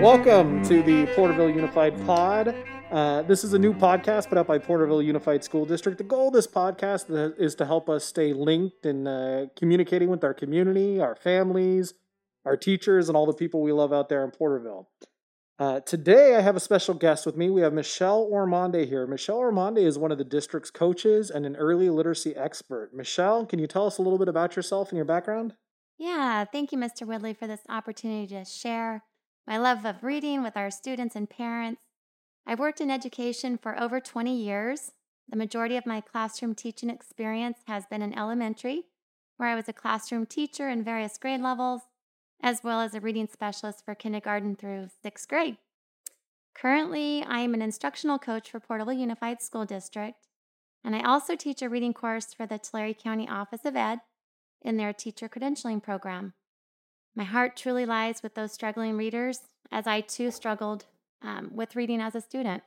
Welcome to the Porterville Unified Pod. Uh, this is a new podcast put out by Porterville Unified School District. The goal of this podcast is to help us stay linked and uh, communicating with our community, our families, our teachers, and all the people we love out there in Porterville. Uh, today, I have a special guest with me. We have Michelle Ormonde here. Michelle Ormonde is one of the district's coaches and an early literacy expert. Michelle, can you tell us a little bit about yourself and your background? Yeah, thank you, Mr. Woodley, for this opportunity to share my love of reading with our students and parents. I've worked in education for over 20 years. The majority of my classroom teaching experience has been in elementary, where I was a classroom teacher in various grade levels, as well as a reading specialist for kindergarten through sixth grade. Currently, I am an instructional coach for Porterville Unified School District, and I also teach a reading course for the Tulare County Office of Ed in their teacher credentialing program. My heart truly lies with those struggling readers, as I too struggled um, with reading as a student.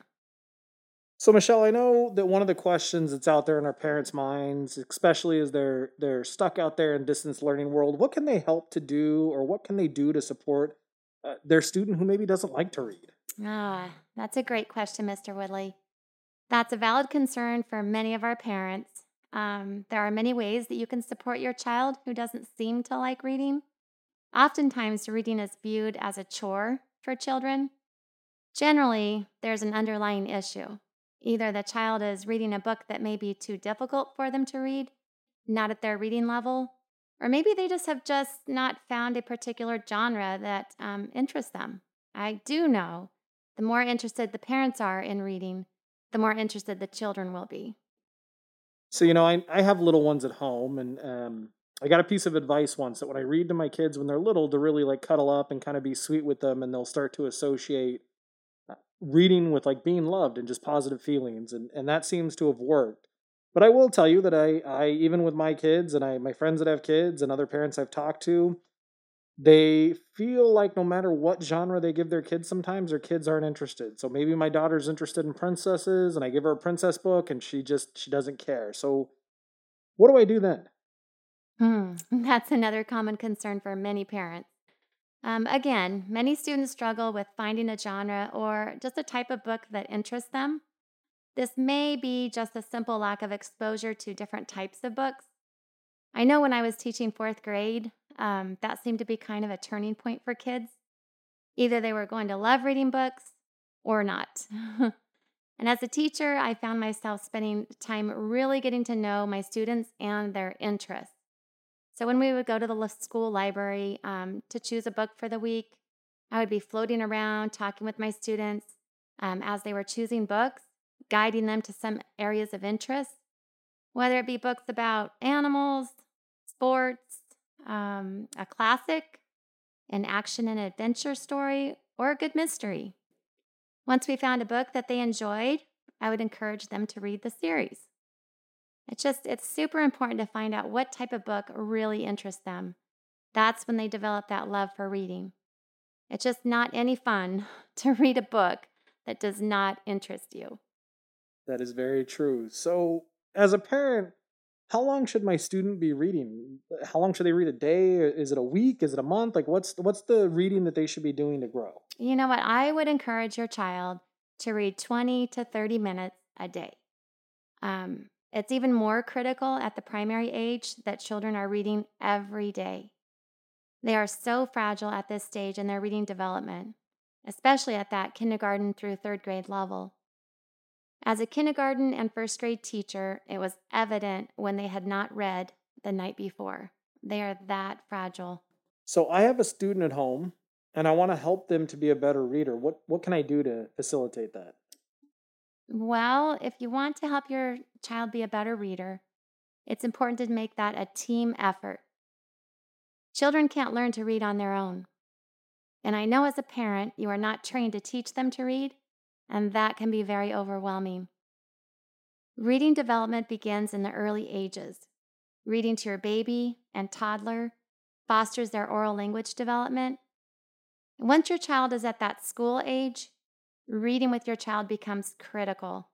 So, Michelle, I know that one of the questions that's out there in our parents' minds, especially as they're they're stuck out there in distance learning world, what can they help to do, or what can they do to support uh, their student who maybe doesn't like to read? Ah, that's a great question, Mr. Woodley. That's a valid concern for many of our parents. Um, there are many ways that you can support your child who doesn't seem to like reading. Oftentimes, reading is viewed as a chore for children. Generally, there's an underlying issue. Either the child is reading a book that may be too difficult for them to read, not at their reading level, or maybe they just have just not found a particular genre that um, interests them. I do know the more interested the parents are in reading, the more interested the children will be. So, you know, I, I have little ones at home, and um, I got a piece of advice once that when I read to my kids when they're little, to really like cuddle up and kind of be sweet with them, and they'll start to associate uh, reading with like being loved and just positive feelings, and and that seems to have worked. But I will tell you that I I even with my kids and I my friends that have kids and other parents I've talked to, they feel like no matter what genre they give their kids, sometimes their kids aren't interested. So maybe my daughter's interested in princesses and I give her a princess book and she just she doesn't care. So what do I do then? Hmm, that's another common concern for many parents. Um, again, many students struggle with finding a genre or just a type of book that interests them. This may be just a simple lack of exposure to different types of books. I know when I was teaching fourth grade, um, that seemed to be kind of a turning point for kids. Either they were going to love reading books or not. and as a teacher, I found myself spending time really getting to know my students and their interests. So when we would go to the school library um, to choose a book for the week, I would be floating around talking with my students um, as they were choosing books, guiding them to some areas of interest, whether it be books about animals, sports, um, a classic, an action and adventure story, or a good mystery. Once we found a book that they enjoyed, I would encourage them to read the series. It's just, it's super important to find out what type of book really interests them. That's when they develop that love for reading. It's just not any fun to read a book that does not interest you. That is very true. So, as a parent, how long should my student be reading? How long should they read a day? Is it a week? Is it a month? Like what's what's the reading that they should be doing to grow? You know what? I would encourage your child to read 20 to 30 minutes a day. Um, it's even more critical at the primary age that children are reading every day. They are so fragile at this stage in their reading development, especially at that kindergarten through third grade level. As a kindergarten and first grade teacher, it was evident when they had not read the night before. They are that fragile. So I have a student at home and I want to help them to be a better reader. What what can I do to facilitate that? Well, if you want to help your child be a better reader, it's important to make that a team effort. Children can't learn to read on their own. And I know as a parent, you are not trained to teach them to read, and that can be very overwhelming. Reading development begins in the early ages. Reading to your baby and toddler fosters their oral language development. Once your child is at that school age, reading with your child becomes critical.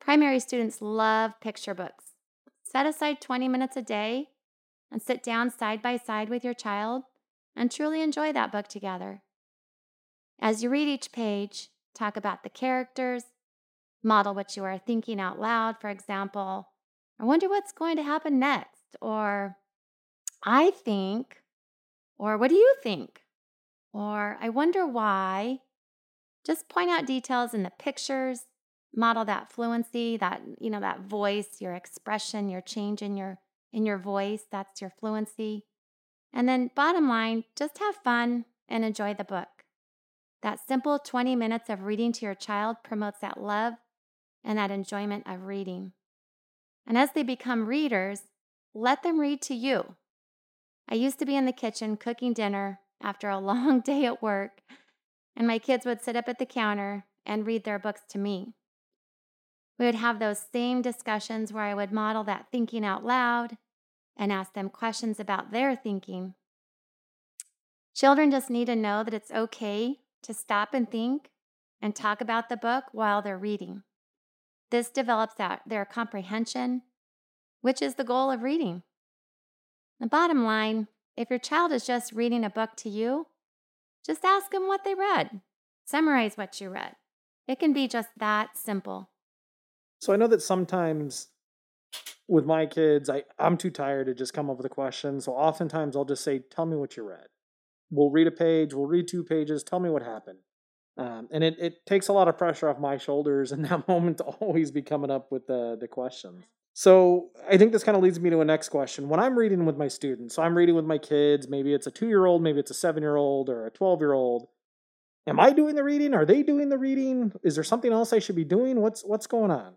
Primary students love picture books. Set aside 20 minutes a day and sit down side by side with your child and truly enjoy that book together. As you read each page, talk about the characters, model what you are thinking out loud. For example, I wonder what's going to happen next, or I think, or what do you think? Or I wonder why. Just point out details in the pictures, model that fluency, that you know that voice, your expression, your change in your in your voice, that's your fluency. And then bottom line, just have fun and enjoy the book. That simple 20 minutes of reading to your child promotes that love and that enjoyment of reading. And as they become readers, let them read to you. I used to be in the kitchen cooking dinner after a long day at work, and my kids would sit up at the counter and read their books to me. We would have those same discussions where I would model that thinking out loud and ask them questions about their thinking. Children just need to know that it's okay to stop and think and talk about the book while they're reading. This develops their comprehension, which is the goal of reading. The bottom line if your child is just reading a book to you, just ask them what they read. Summarize what you read. It can be just that simple. So I know that sometimes with my kids, I, I'm too tired to just come up with a question. So oftentimes I'll just say, Tell me what you read. We'll read a page, we'll read two pages, tell me what happened. Um, and it, it takes a lot of pressure off my shoulders in that moment to always be coming up with the, the questions. So I think this kind of leads me to a next question. When I'm reading with my students, so I'm reading with my kids, maybe it's a two year old, maybe it's a seven year old or a 12 year old. Am I doing the reading? Are they doing the reading? Is there something else I should be doing? What's what's going on?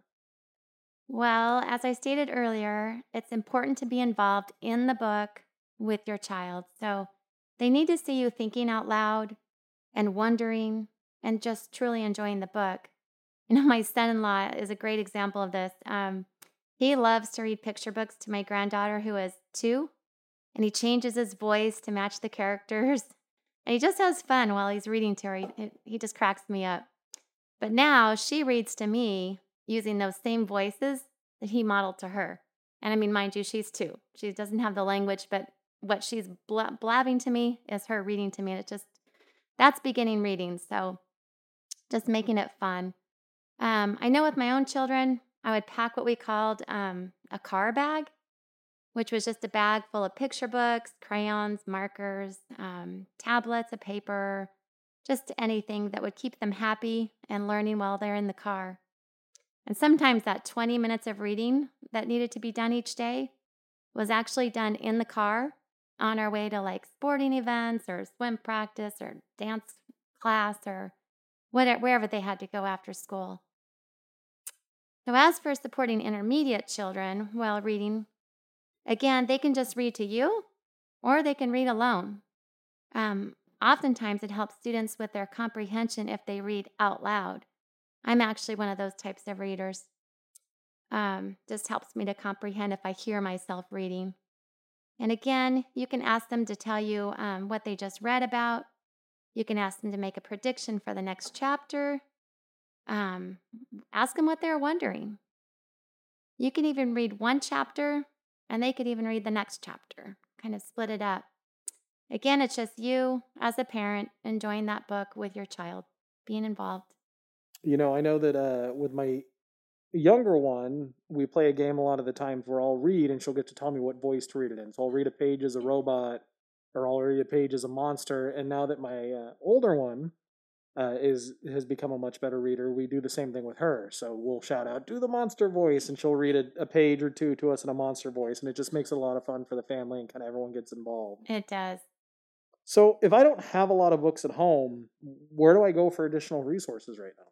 Well, as I stated earlier, it's important to be involved in the book with your child. So they need to see you thinking out loud and wondering and just truly enjoying the book. You know, my son in law is a great example of this. Um, he loves to read picture books to my granddaughter, who is two, and he changes his voice to match the characters. And he just has fun while he's reading to her. He, just cracks me up. But now she reads to me using those same voices that he modeled to her. And I mean, mind you, she's two. She doesn't have the language, but what she's blabbing to me is her reading to me. And it just, that's beginning reading. So just making it fun. Um, I know with my own children, I would pack what we called um, a car bag, which was just a bag full of picture books, crayons, markers, um, tablets of paper, just anything that would keep them happy and learning while they're in the car. And sometimes that 20 minutes of reading that needed to be done each day was actually done in the car on our way to like sporting events or swim practice or dance class or whatever, wherever they had to go after school. So, as for supporting intermediate children while reading, again, they can just read to you or they can read alone. Um, oftentimes, it helps students with their comprehension if they read out loud. I'm actually one of those types of readers. Um, just helps me to comprehend if I hear myself reading. And again, you can ask them to tell you um, what they just read about. You can ask them to make a prediction for the next chapter. Um, ask them what they're wondering. You can even read one chapter and they could even read the next chapter, kind of split it up. Again, it's just you as a parent enjoying that book with your child, being involved. You know, I know that uh, with my younger one, we play a game a lot of the times where I'll read and she'll get to tell me what voice to read it in. So I'll read a page as a robot or I'll read a page as a monster. And now that my uh, older one uh, is has become a much better reader, we do the same thing with her. So we'll shout out, "Do the monster voice," and she'll read a, a page or two to us in a monster voice, and it just makes it a lot of fun for the family and kind of everyone gets involved. It does. So if I don't have a lot of books at home, where do I go for additional resources right now?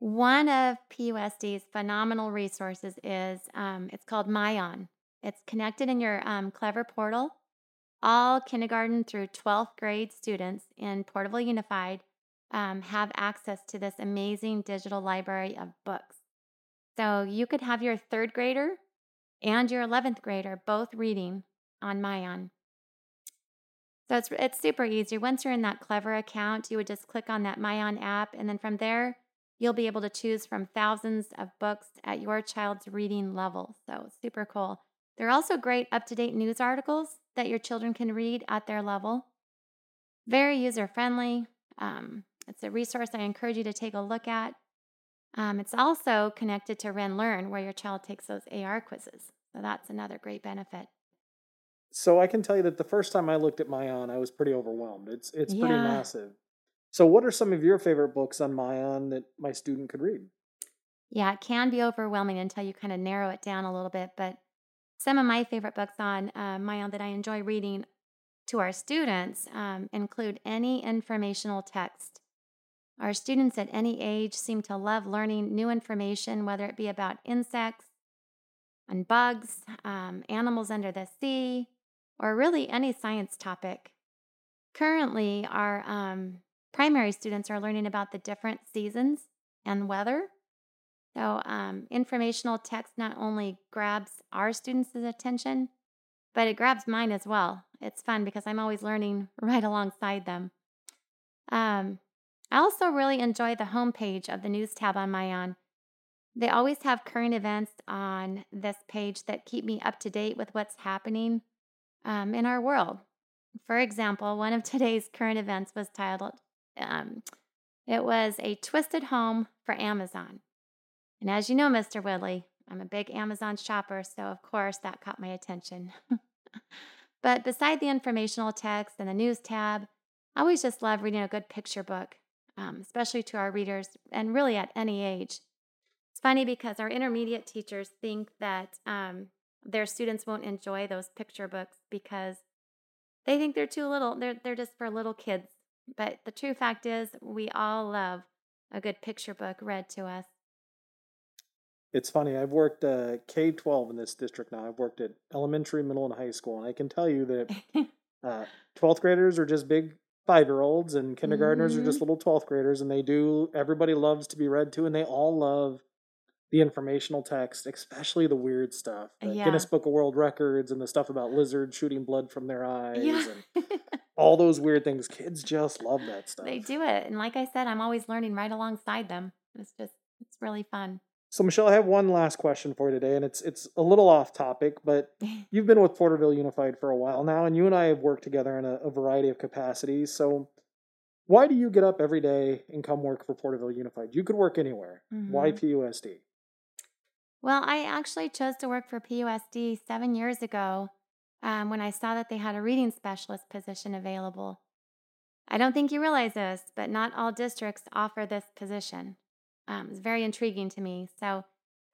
One of PUSD's phenomenal resources is um, it's called MyOn. It's connected in your um, Clever portal. All kindergarten through 12th grade students in Porterville Unified um, have access to this amazing digital library of books. So you could have your third grader and your 11th grader both reading on MyOn. So it's, it's super easy. Once you're in that Clever account, you would just click on that MyOn app, and then from there, You'll be able to choose from thousands of books at your child's reading level. So, super cool. There are also great up to date news articles that your children can read at their level. Very user friendly. Um, It's a resource I encourage you to take a look at. Um, it's also connected to Ren Learn, where your child takes those AR quizzes. So that's another great benefit. So I can tell you that the first time I looked at MyOn, I was pretty overwhelmed. It's it's pretty massive. So what are some of your favorite books on MyOn that my student could read? Yeah, it can be overwhelming until you kind of narrow it down a little bit. But some of my favorite books on uh, MyOn that I enjoy reading to our students um, include any informational text. Our students at any age seem to love learning new information, whether it be about insects and bugs, um, animals under the sea, or really any science topic. Currently, our um, primary students are learning about the different seasons and weather. So, um, informational text not only grabs our students' attention, but it grabs mine as well. It's fun because I'm always learning right alongside them. Um, I also really enjoy the homepage of the news tab on MyOn. They always have current events on this page that keep me up to date with what's happening um, in our world. For example, one of today's current events was titled, um, it was a twisted home for Amazon. And as you know, Mr. Woodley, I'm a big Amazon shopper, so of course that caught my attention. but beside the informational text and the news tab, I always just love reading a good picture book, um, especially to our readers and really at any age. It's funny because our intermediate teachers think that um, their students won't enjoy those picture books because they think they're too little. They're, they're just for little kids. But the true fact is, we all love a good picture book read to us. It's funny. I've worked uh, K twelve in this district now. I've worked at elementary, middle, and high school, and I can tell you that uh, twelfth graders are just big five year olds, and kindergartners are mm-hmm. just little twelfth graders, and they do. Everybody loves to be read to, and they all love the informational text, especially the weird stuff, the Yeah. Guinness Book of World Records, and the stuff about lizards shooting blood from their eyes, yeah. and all those weird things. Kids just love that stuff. they do it. And like I said, I'm always learning right alongside them. It's just, it's really fun. So, Michelle, I have one last question for you today, and it's it's a little off topic, but you've been with Porterville Unified for a while now, and you and I have worked together in a, a variety of capacities. So, why do you get up every day and come work for Porterville Unified? You could work anywhere. Why Mhm. PUSD? Well, I actually chose to work for PUSD seven years ago um, when I saw that they had a reading specialist position available. I don't think you realize this, but not all districts offer this position. Um, it's very intriguing to me. So,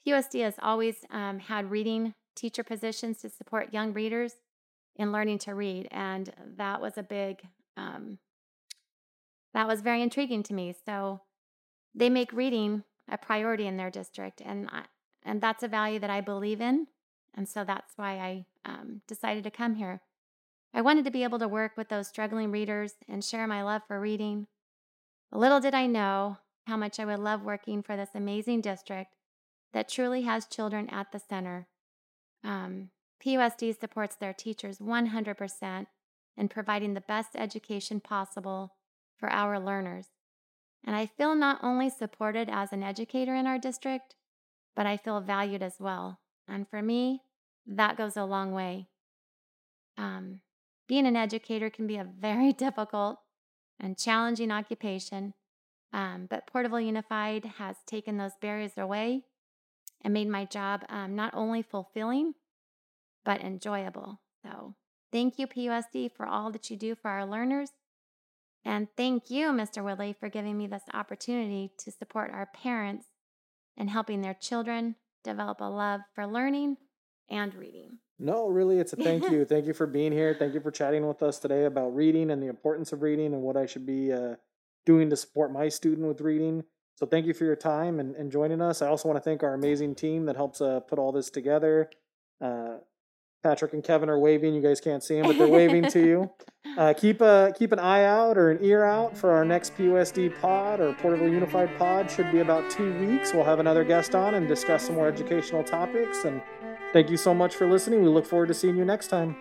PUSD has always um, had reading teacher positions to support young readers in learning to read, and that was a big, um, that was very intriguing to me. So, they make reading a priority in their district, and I, and that's a value that I believe in, and so that's why I um, decided to come here. I wanted to be able to work with those struggling readers and share my love for reading. Little did I know how much I would love working for this amazing district that truly has children at the center. Um, PUSD supports their teachers 100% in providing the best education possible for our learners. And I feel not only supported as an educator in our district, but I feel valued as well. And for me, that goes a long way. Um, being an educator can be a very difficult and challenging occupation, um, but Porterville Unified has taken those barriers away and made my job um, not only fulfilling, but enjoyable. So, thank you, PUSD, for all that you do for our learners. And thank you, Mr. Woodley, for giving me this opportunity to support our parents and helping their children develop a love for learning and reading. No, really, it's a thank you. thank you for being here. Thank you for chatting with us today about reading and the importance of reading and what I should be uh, doing to support my student with reading. So, thank you for your time and, and joining us. I also want to thank our amazing team that helps uh, put all this together. Uh, Patrick and Kevin are waving. You guys can't see them, but they're waving to you. Uh, keep a keep an eye out or an ear out for our next PUSD pod or Porterville Unified pod. Should be about two weeks. We'll have another guest on and discuss some more educational topics. And thank you so much for listening. We look forward to seeing you next time.